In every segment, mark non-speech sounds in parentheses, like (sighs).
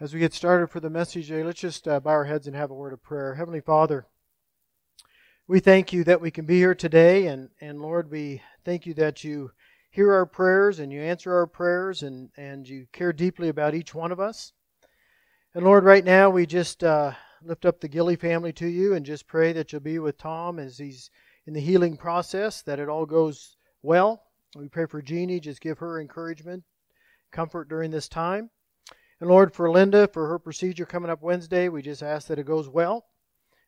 As we get started for the message today, let's just uh, bow our heads and have a word of prayer. Heavenly Father, we thank you that we can be here today, and, and Lord, we thank you that you hear our prayers and you answer our prayers, and, and you care deeply about each one of us. And Lord, right now we just uh, lift up the Gilly family to you and just pray that you'll be with Tom as he's in the healing process, that it all goes well. We pray for Jeannie, just give her encouragement, comfort during this time. And Lord, for Linda, for her procedure coming up Wednesday, we just ask that it goes well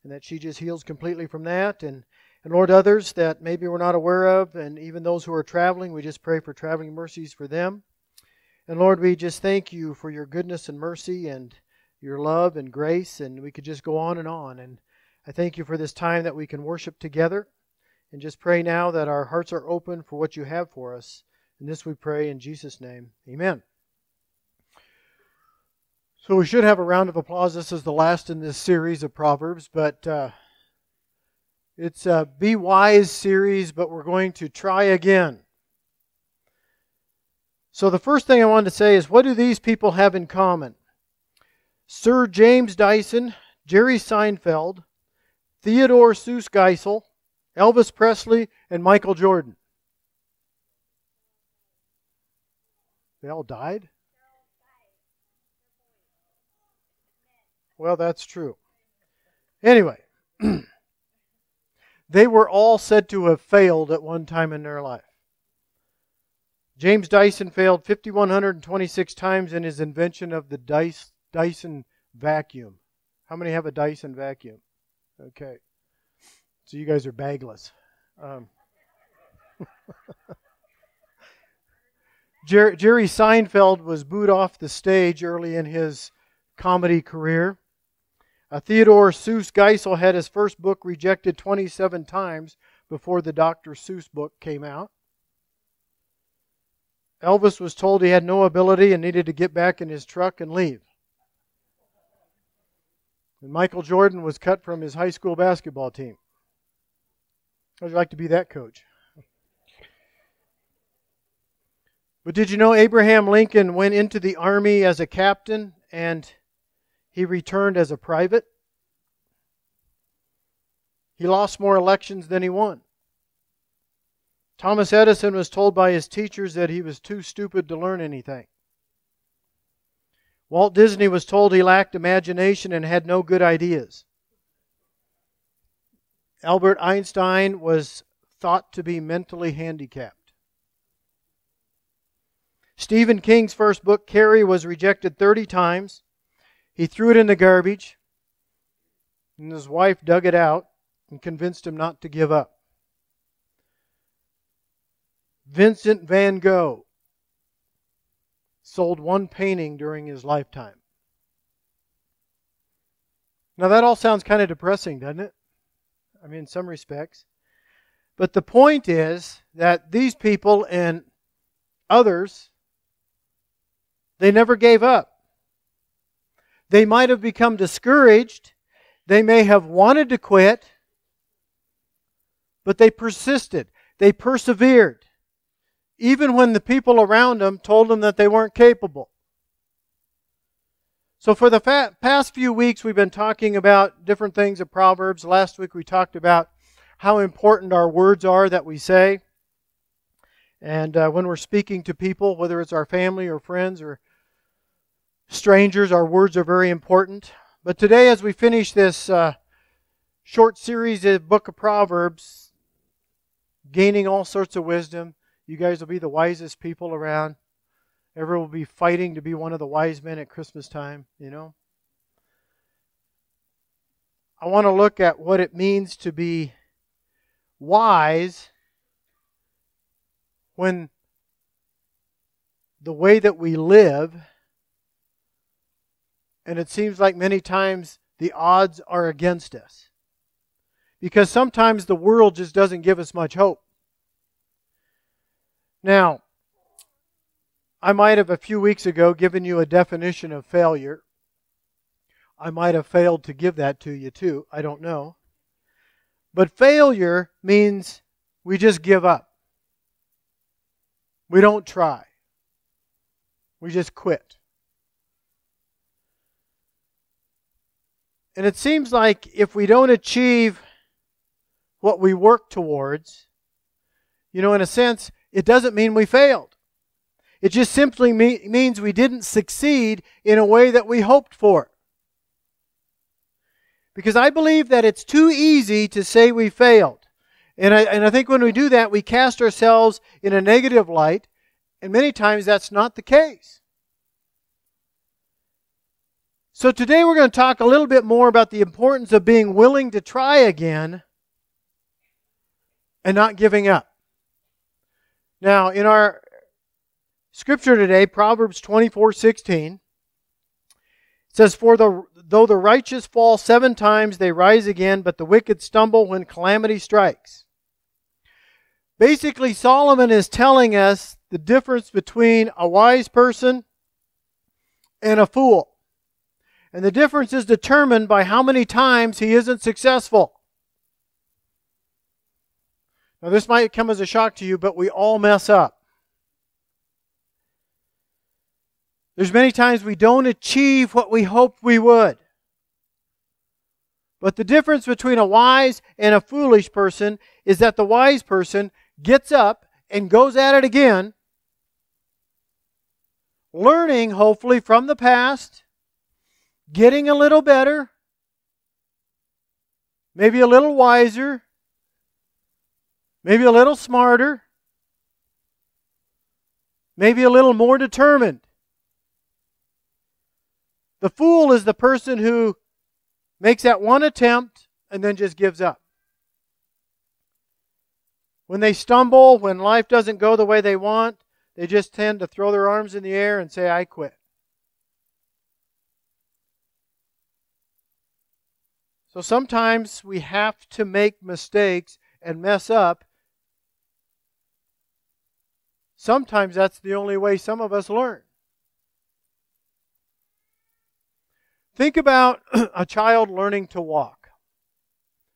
and that she just heals completely from that. And, and Lord, others that maybe we're not aware of, and even those who are traveling, we just pray for traveling mercies for them. And Lord, we just thank you for your goodness and mercy and your love and grace, and we could just go on and on. And I thank you for this time that we can worship together. And just pray now that our hearts are open for what you have for us. And this we pray in Jesus' name. Amen. So we should have a round of applause. This is the last in this series of Proverbs, but uh, it's a Be Wise series, but we're going to try again. So the first thing I wanted to say is what do these people have in common? Sir James Dyson, Jerry Seinfeld, Theodore Seuss Geisel, Elvis Presley, and Michael Jordan. They all died? Well, that's true. Anyway, (clears throat) they were all said to have failed at one time in their life. James Dyson failed 5,126 times in his invention of the Dyson vacuum. How many have a Dyson vacuum? Okay. So you guys are bagless. Um, (laughs) Jerry, Jerry Seinfeld was booed off the stage early in his comedy career. Uh, Theodore Seuss Geisel had his first book rejected 27 times before the Dr. Seuss book came out. Elvis was told he had no ability and needed to get back in his truck and leave. And Michael Jordan was cut from his high school basketball team. How'd you like to be that coach? But did you know Abraham Lincoln went into the army as a captain and he returned as a private. He lost more elections than he won. Thomas Edison was told by his teachers that he was too stupid to learn anything. Walt Disney was told he lacked imagination and had no good ideas. Albert Einstein was thought to be mentally handicapped. Stephen King's first book, Carrie, was rejected 30 times. He threw it in the garbage, and his wife dug it out and convinced him not to give up. Vincent van Gogh sold one painting during his lifetime. Now, that all sounds kind of depressing, doesn't it? I mean, in some respects. But the point is that these people and others, they never gave up. They might have become discouraged. They may have wanted to quit, but they persisted. They persevered, even when the people around them told them that they weren't capable. So, for the fa- past few weeks, we've been talking about different things of Proverbs. Last week, we talked about how important our words are that we say. And uh, when we're speaking to people, whether it's our family or friends or strangers, our words are very important. But today, as we finish this uh, short series of Book of Proverbs, gaining all sorts of wisdom, you guys will be the wisest people around. Everyone will be fighting to be one of the wise men at Christmas time, you know. I want to look at what it means to be wise when the way that we live and it seems like many times the odds are against us. Because sometimes the world just doesn't give us much hope. Now, I might have a few weeks ago given you a definition of failure. I might have failed to give that to you too. I don't know. But failure means we just give up. We don't try. We just quit. And it seems like if we don't achieve what we work towards, you know, in a sense, it doesn't mean we failed. It just simply me- means we didn't succeed in a way that we hoped for. Because I believe that it's too easy to say we failed. And I, and I think when we do that, we cast ourselves in a negative light, and many times that's not the case. So today we're going to talk a little bit more about the importance of being willing to try again and not giving up. Now, in our scripture today, Proverbs 24 16, says, For the, though the righteous fall seven times, they rise again, but the wicked stumble when calamity strikes. Basically, Solomon is telling us the difference between a wise person and a fool. And the difference is determined by how many times he isn't successful. Now, this might come as a shock to you, but we all mess up. There's many times we don't achieve what we hoped we would. But the difference between a wise and a foolish person is that the wise person gets up and goes at it again, learning, hopefully, from the past, getting a little better, maybe a little wiser, maybe a little smarter, maybe a little more determined. The fool is the person who makes that one attempt and then just gives up. When they stumble, when life doesn't go the way they want, they just tend to throw their arms in the air and say, I quit. So sometimes we have to make mistakes and mess up Sometimes that's the only way some of us learn. Think about (clears throat) a child learning to walk.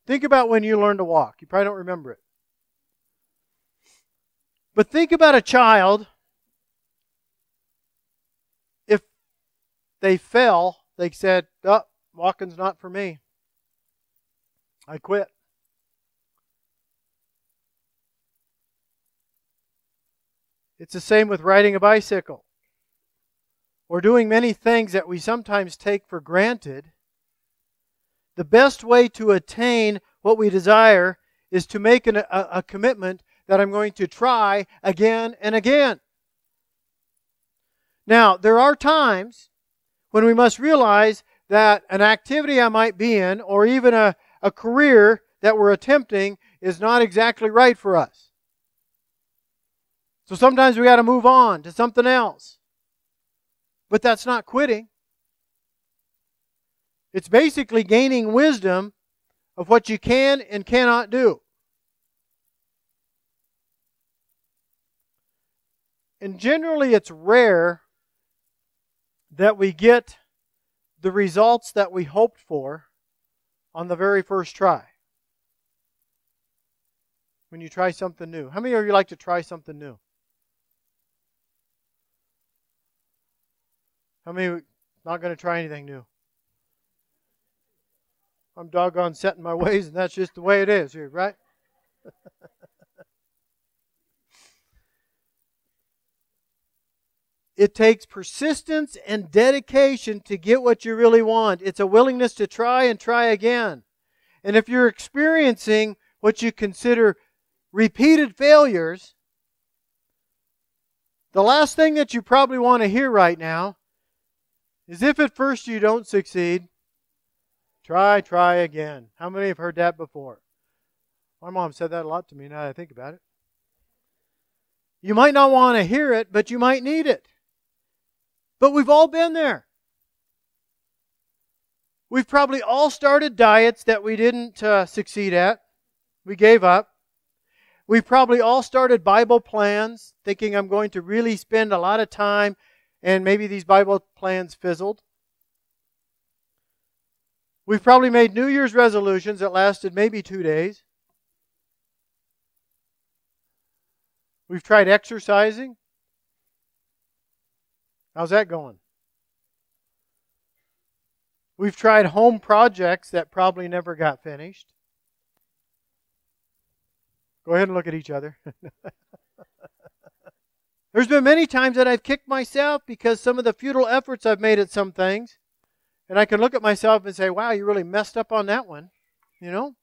Think about when you learned to walk. You probably don't remember it. But think about a child. If they fell, they said, Oh, walking's not for me. I quit. It's the same with riding a bicycle or doing many things that we sometimes take for granted. The best way to attain what we desire is to make an, a, a commitment that I'm going to try again and again. Now, there are times when we must realize that an activity I might be in, or even a, a career that we're attempting, is not exactly right for us. So sometimes we got to move on to something else. But that's not quitting. It's basically gaining wisdom of what you can and cannot do. And generally, it's rare that we get the results that we hoped for on the very first try. When you try something new. How many of you like to try something new? How many not going to try anything new? I'm doggone set in my ways, and that's just the way it is here, right? (laughs) it takes persistence and dedication to get what you really want. It's a willingness to try and try again. And if you're experiencing what you consider repeated failures, the last thing that you probably want to hear right now is if at first you don't succeed, try, try again. How many have heard that before? My mom said that a lot to me now that I think about it. You might not want to hear it, but you might need it. But we've all been there. We've probably all started diets that we didn't uh, succeed at. We gave up. We've probably all started Bible plans thinking I'm going to really spend a lot of time and maybe these Bible plans fizzled. We've probably made New Year's resolutions that lasted maybe two days. We've tried exercising. How's that going? We've tried home projects that probably never got finished. Go ahead and look at each other. (laughs) There's been many times that I've kicked myself because some of the futile efforts I've made at some things. And I can look at myself and say, wow, you really messed up on that one. You know?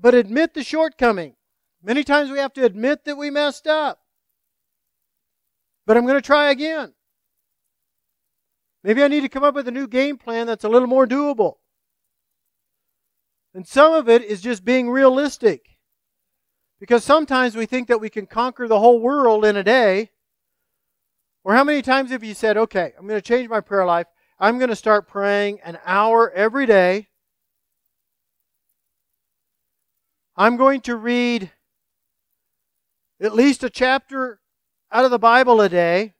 But admit the shortcoming. Many times we have to admit that we messed up. But I'm going to try again. Maybe I need to come up with a new game plan that's a little more doable. And some of it is just being realistic. Because sometimes we think that we can conquer the whole world in a day. Or how many times have you said, okay, I'm going to change my prayer life. I'm going to start praying an hour every day. I'm going to read at least a chapter out of the Bible a day.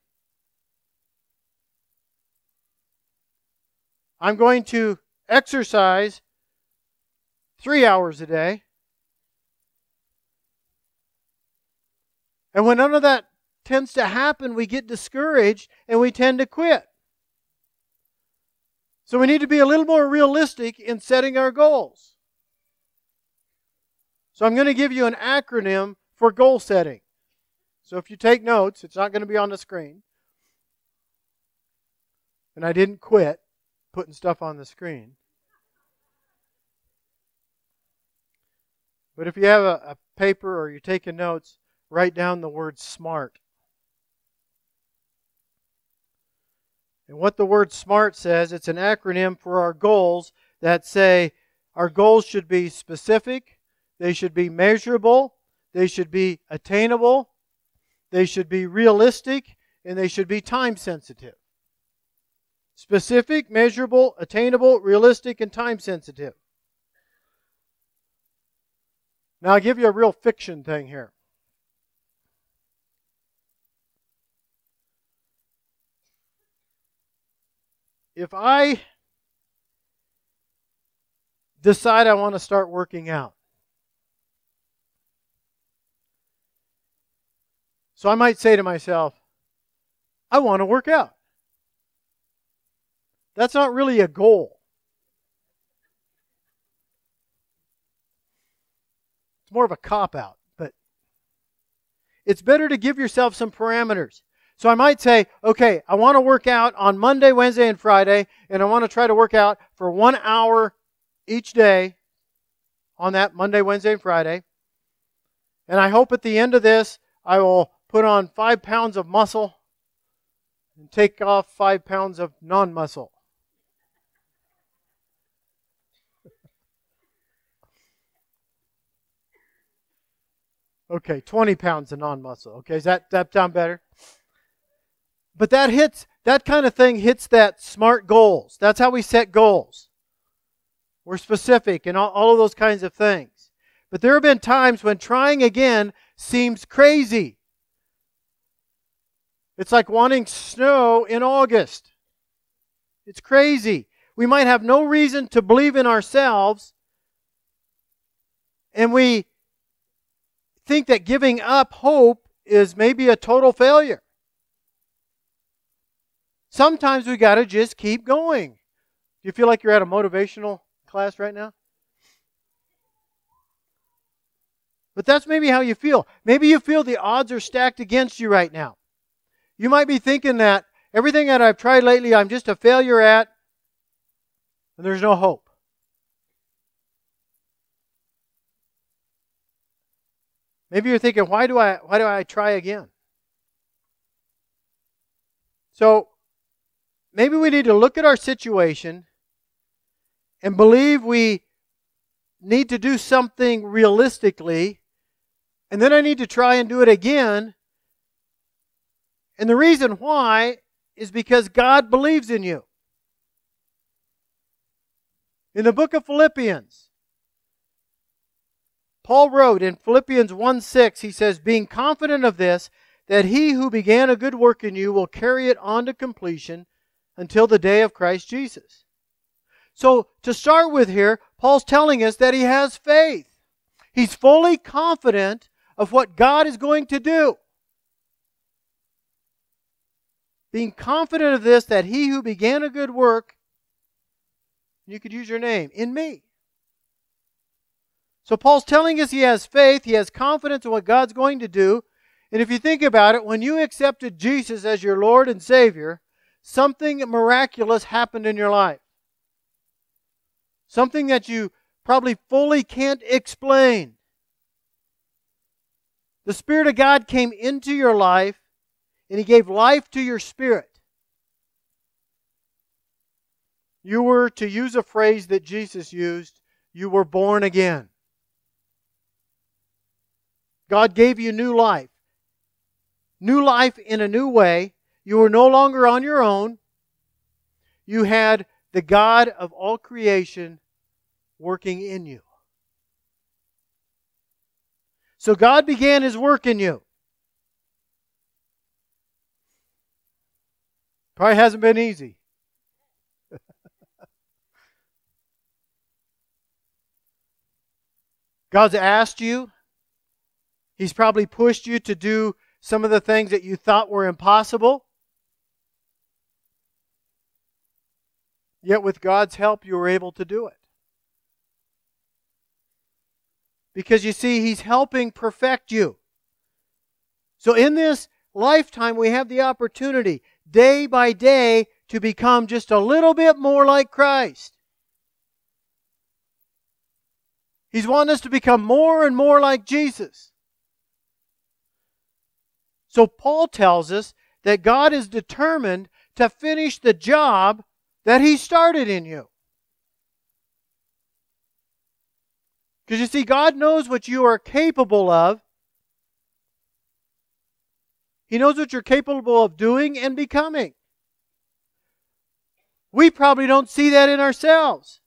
I'm going to exercise three hours a day. And when none of that tends to happen, we get discouraged and we tend to quit. So we need to be a little more realistic in setting our goals. So I'm going to give you an acronym for goal setting. So if you take notes, it's not going to be on the screen. And I didn't quit putting stuff on the screen. But if you have a, a paper or you're taking notes, write down the word smart. And what the word SMART says, it's an acronym for our goals that say our goals should be specific, they should be measurable, they should be attainable, they should be realistic, and they should be time sensitive. Specific, measurable, attainable, realistic, and time sensitive. Now, I'll give you a real fiction thing here. If I decide I want to start working out, So I might say to myself, I want to work out. That's not really a goal. It's more of a cop out, but it's better to give yourself some parameters. So I might say, okay, I want to work out on Monday, Wednesday, and Friday, and I want to try to work out for one hour each day on that Monday, Wednesday, and Friday. And I hope at the end of this, I will put on five pounds of muscle and take off five pounds of non muscle. Okay, 20 pounds of non muscle. Okay, is that, that sound better? But that hits, that kind of thing hits that smart goals. That's how we set goals. We're specific and all, all of those kinds of things. But there have been times when trying again seems crazy. It's like wanting snow in August. It's crazy. We might have no reason to believe in ourselves, and we think that giving up hope is maybe a total failure. Sometimes we got to just keep going. Do you feel like you're at a motivational class right now? But that's maybe how you feel. Maybe you feel the odds are stacked against you right now. You might be thinking that everything that I've tried lately, I'm just a failure at, and there's no hope. Maybe you're thinking, why do I why do I try again? So maybe we need to look at our situation and believe we need to do something realistically, and then I need to try and do it again and the reason why is because God believes in you. In the book of Philippians, Paul wrote in Philippians 1 6, he says, Being confident of this, that he who began a good work in you will carry it on to completion until the day of Christ Jesus. So, to start with here, Paul's telling us that he has faith. He's fully confident of what God is going to do. Being confident of this, that he who began a good work, you could use your name, in me. So Paul's telling us he has faith, he has confidence in what God's going to do. And if you think about it, when you accepted Jesus as your Lord and Savior, something miraculous happened in your life. Something that you probably fully can't explain. The Spirit of God came into your life and He gave life to your spirit. You were, to use a phrase that Jesus used, you were born again. God gave you new life. New life in a new way. You were no longer on your own. You had the God of all creation working in you. So God began His work in you. Probably hasn't been easy. (laughs) God's asked you. He's probably pushed you to do some of the things that you thought were impossible. Yet, with God's help, you were able to do it. Because you see, He's helping perfect you. So, in this lifetime, we have the opportunity, day by day, to become just a little bit more like Christ. He's wanting us to become more and more like Jesus. So, Paul tells us that God is determined to finish the job that He started in you. Because you see, God knows what you are capable of. He knows what you're capable of doing and becoming. We probably don't see that in ourselves.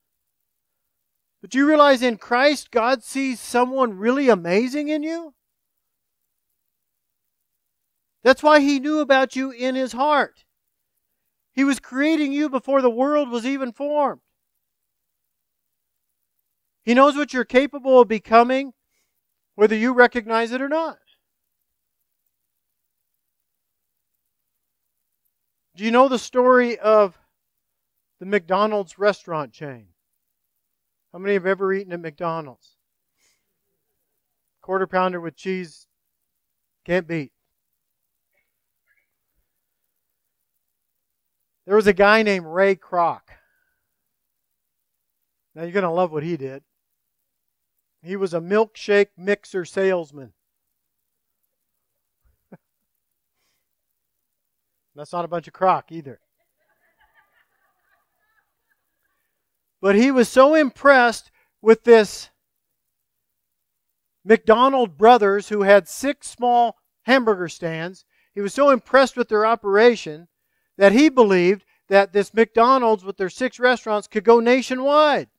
But do you realize in Christ, God sees someone really amazing in you? That's why He knew about you in His heart. He was creating you before the world was even formed. He knows what you're capable of becoming, whether you recognize it or not. Do you know the story of the McDonald's restaurant chain? How many have ever eaten at McDonald's? Quarter pounder with cheese can't beat. There was a guy named Ray Kroc. Now you're going to love what he did. He was a milkshake mixer salesman. That's not a bunch of crock either. But he was so impressed with this McDonald brothers who had six small hamburger stands. He was so impressed with their operation that he believed that this McDonald's with their six restaurants could go nationwide.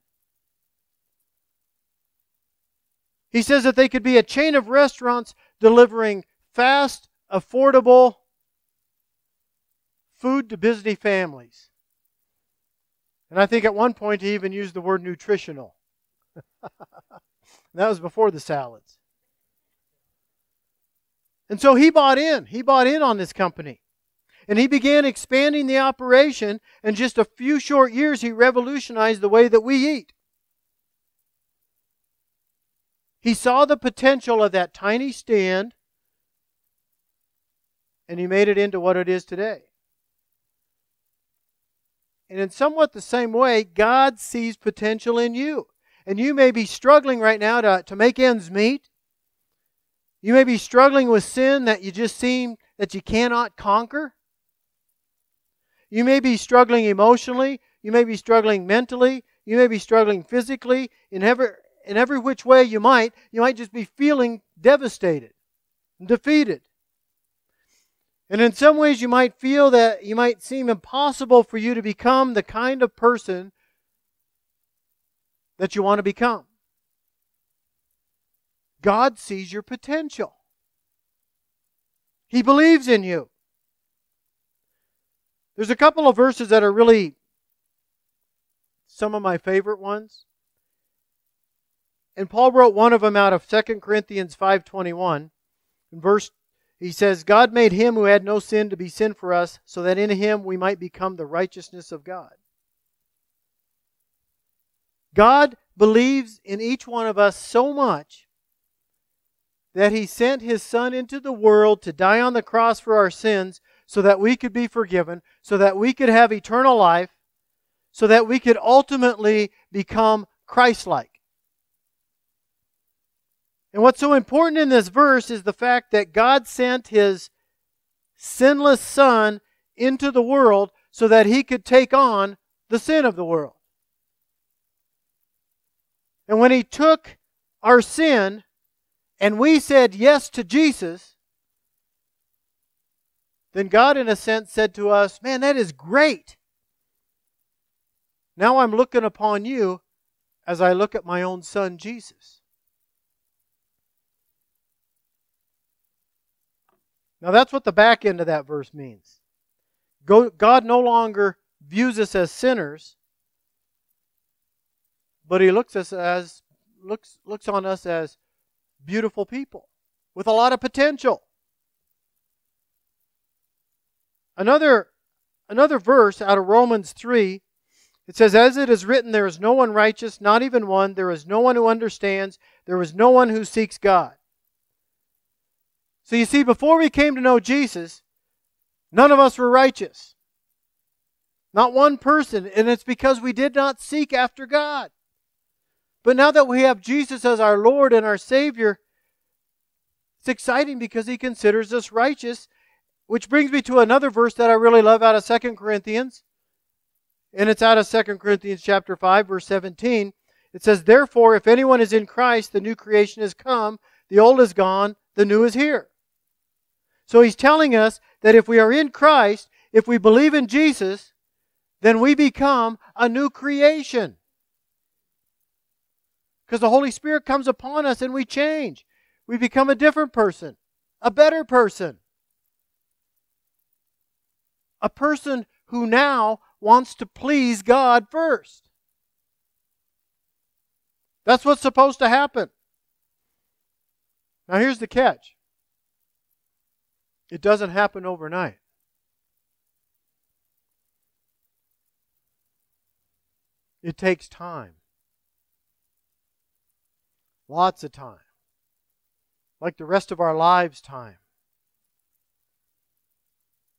He says that they could be a chain of restaurants delivering fast, affordable food to busy families. And I think at one point he even used the word nutritional. (laughs) that was before the salads. And so he bought in. He bought in on this company. And he began expanding the operation. In just a few short years, he revolutionized the way that we eat. He saw the potential of that tiny stand and he made it into what it is today. And in somewhat the same way, God sees potential in you. And you may be struggling right now to, to make ends meet. You may be struggling with sin that you just seem that you cannot conquer. You may be struggling emotionally. You may be struggling mentally. You may be struggling physically. In every, in every which way you might, you might just be feeling devastated, defeated. And in some ways, you might feel that you might seem impossible for you to become the kind of person that you want to become. God sees your potential. He believes in you. There's a couple of verses that are really some of my favorite ones. And Paul wrote one of them out of 2 Corinthians 5:21. In verse He says, God made him who had no sin to be sin for us, so that in him we might become the righteousness of God. God believes in each one of us so much that he sent his son into the world to die on the cross for our sins so that we could be forgiven, so that we could have eternal life, so that we could ultimately become Christ like. And what's so important in this verse is the fact that God sent his sinless son into the world so that he could take on the sin of the world. And when he took our sin and we said yes to Jesus, then God, in a sense, said to us, Man, that is great. Now I'm looking upon you as I look at my own son, Jesus. Now that's what the back end of that verse means. God no longer views us as sinners, but he looks us as looks looks on us as beautiful people with a lot of potential. Another another verse out of Romans 3 it says as it is written there is no one righteous not even one there is no one who understands there is no one who seeks God. So you see before we came to know Jesus none of us were righteous. Not one person and it's because we did not seek after God. But now that we have Jesus as our Lord and our Savior, it's exciting because he considers us righteous, which brings me to another verse that I really love out of Second Corinthians. And it's out of Second Corinthians chapter 5 verse 17. It says, "Therefore if anyone is in Christ, the new creation has come, the old is gone, the new is here." So he's telling us that if we are in Christ, if we believe in Jesus, then we become a new creation. Because the Holy Spirit comes upon us and we change. We become a different person, a better person. A person who now wants to please God first. That's what's supposed to happen. Now, here's the catch it doesn't happen overnight. It takes time. Lots of time. Like the rest of our lives' time.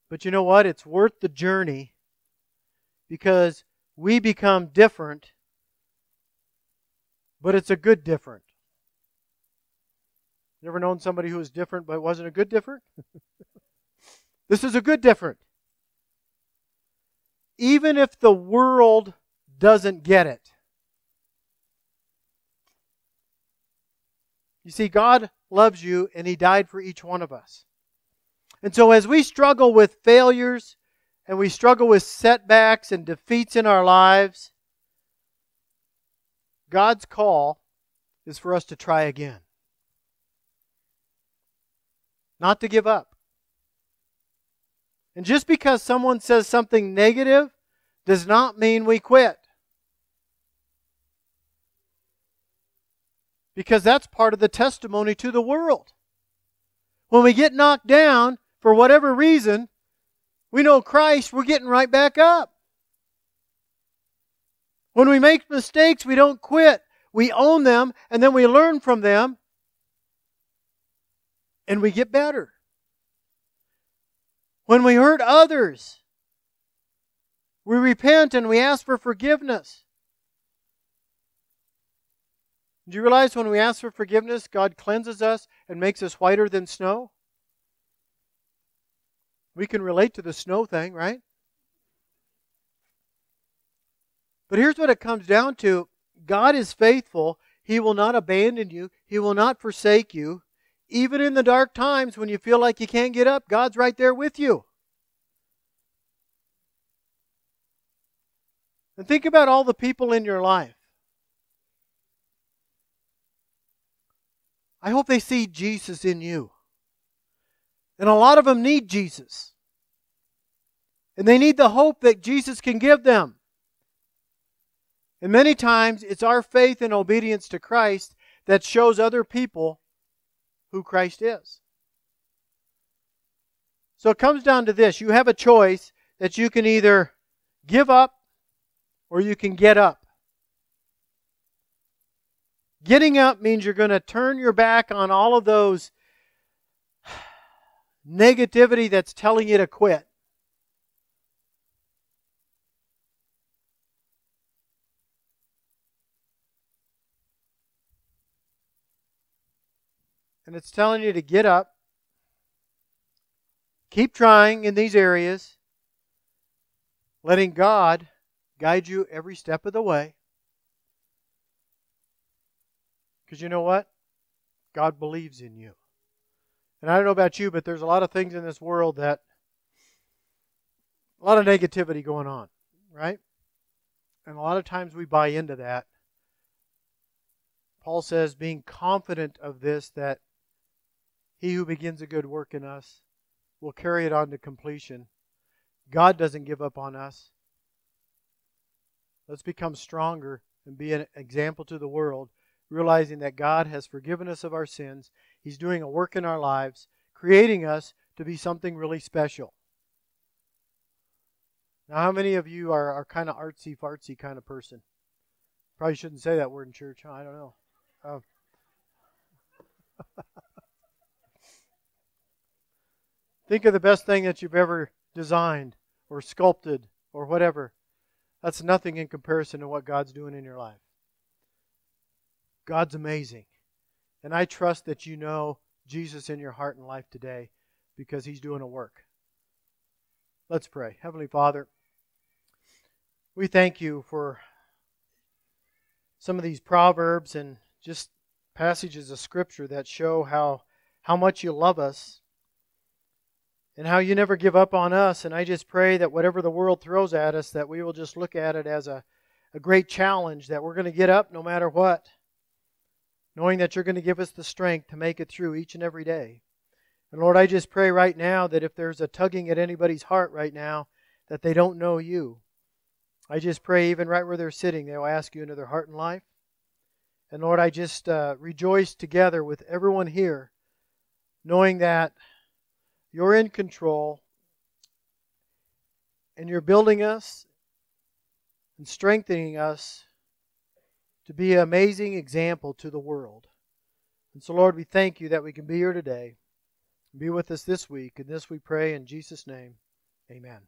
But you know what? It's worth the journey because we become different, but it's a good different. You ever known somebody who was different but wasn't a good different? (laughs) this is a good different. Even if the world doesn't get it, You see, God loves you and He died for each one of us. And so as we struggle with failures and we struggle with setbacks and defeats in our lives, God's call is for us to try again. Not to give up. And just because someone says something negative does not mean we quit. because that's part of the testimony to the world. When we get knocked down for whatever reason, we know Christ, we're getting right back up. When we make mistakes, we don't quit. We own them and then we learn from them and we get better. When we hurt others, we repent and we ask for forgiveness. Do you realize when we ask for forgiveness, God cleanses us and makes us whiter than snow? We can relate to the snow thing, right? But here's what it comes down to God is faithful. He will not abandon you, He will not forsake you. Even in the dark times when you feel like you can't get up, God's right there with you. And think about all the people in your life I hope they see Jesus in you. And a lot of them need Jesus. And they need the hope that Jesus can give them. And many times it's our faith and obedience to Christ that shows other people who Christ is. So it comes down to this you have a choice that you can either give up or you can get up. Getting up means you're going to turn your back on all of those (sighs) negativity that's telling you to quit. And it's telling you to get up, keep trying in these areas, letting God guide you every step of the way. Because you know what? God believes in you. And I don't know about you, but there's a lot of things in this world that, a lot of negativity going on, right? And a lot of times we buy into that. Paul says, being confident of this, that he who begins a good work in us will carry it on to completion. God doesn't give up on us. Let's become stronger and be an example to the world realizing that God has forgiven us of our sins. He's doing a work in our lives, creating us to be something really special. Now, how many of you are, are kind of artsy fartsy kind of person? Probably shouldn't say that word in church. Huh? I don't know. Uh, (laughs) think of the best thing that you've ever designed or sculpted or whatever. That's nothing in comparison to what God's doing in your life. God's amazing. And I trust that you know Jesus in your heart and life today because he's doing a work. Let's pray. Heavenly Father, we thank you for some of these proverbs and just passages of scripture that show how how much you love us and how you never give up on us and I just pray that whatever the world throws at us that we will just look at it as a a great challenge that we're going to get up no matter what knowing that you're going to give us the strength to make it through each and every day. And Lord, I just pray right now that if there's a tugging at anybody's heart right now, that they don't know you. I just pray, even right where they're sitting, they'll ask you into their heart and life. And Lord, I just uh, rejoice together with everyone here, knowing that you're in control and you're building us and strengthening us to be an amazing example to the world. And so, Lord, we thank you that we can be here today. Be with us this week. And this we pray in Jesus' name. Amen.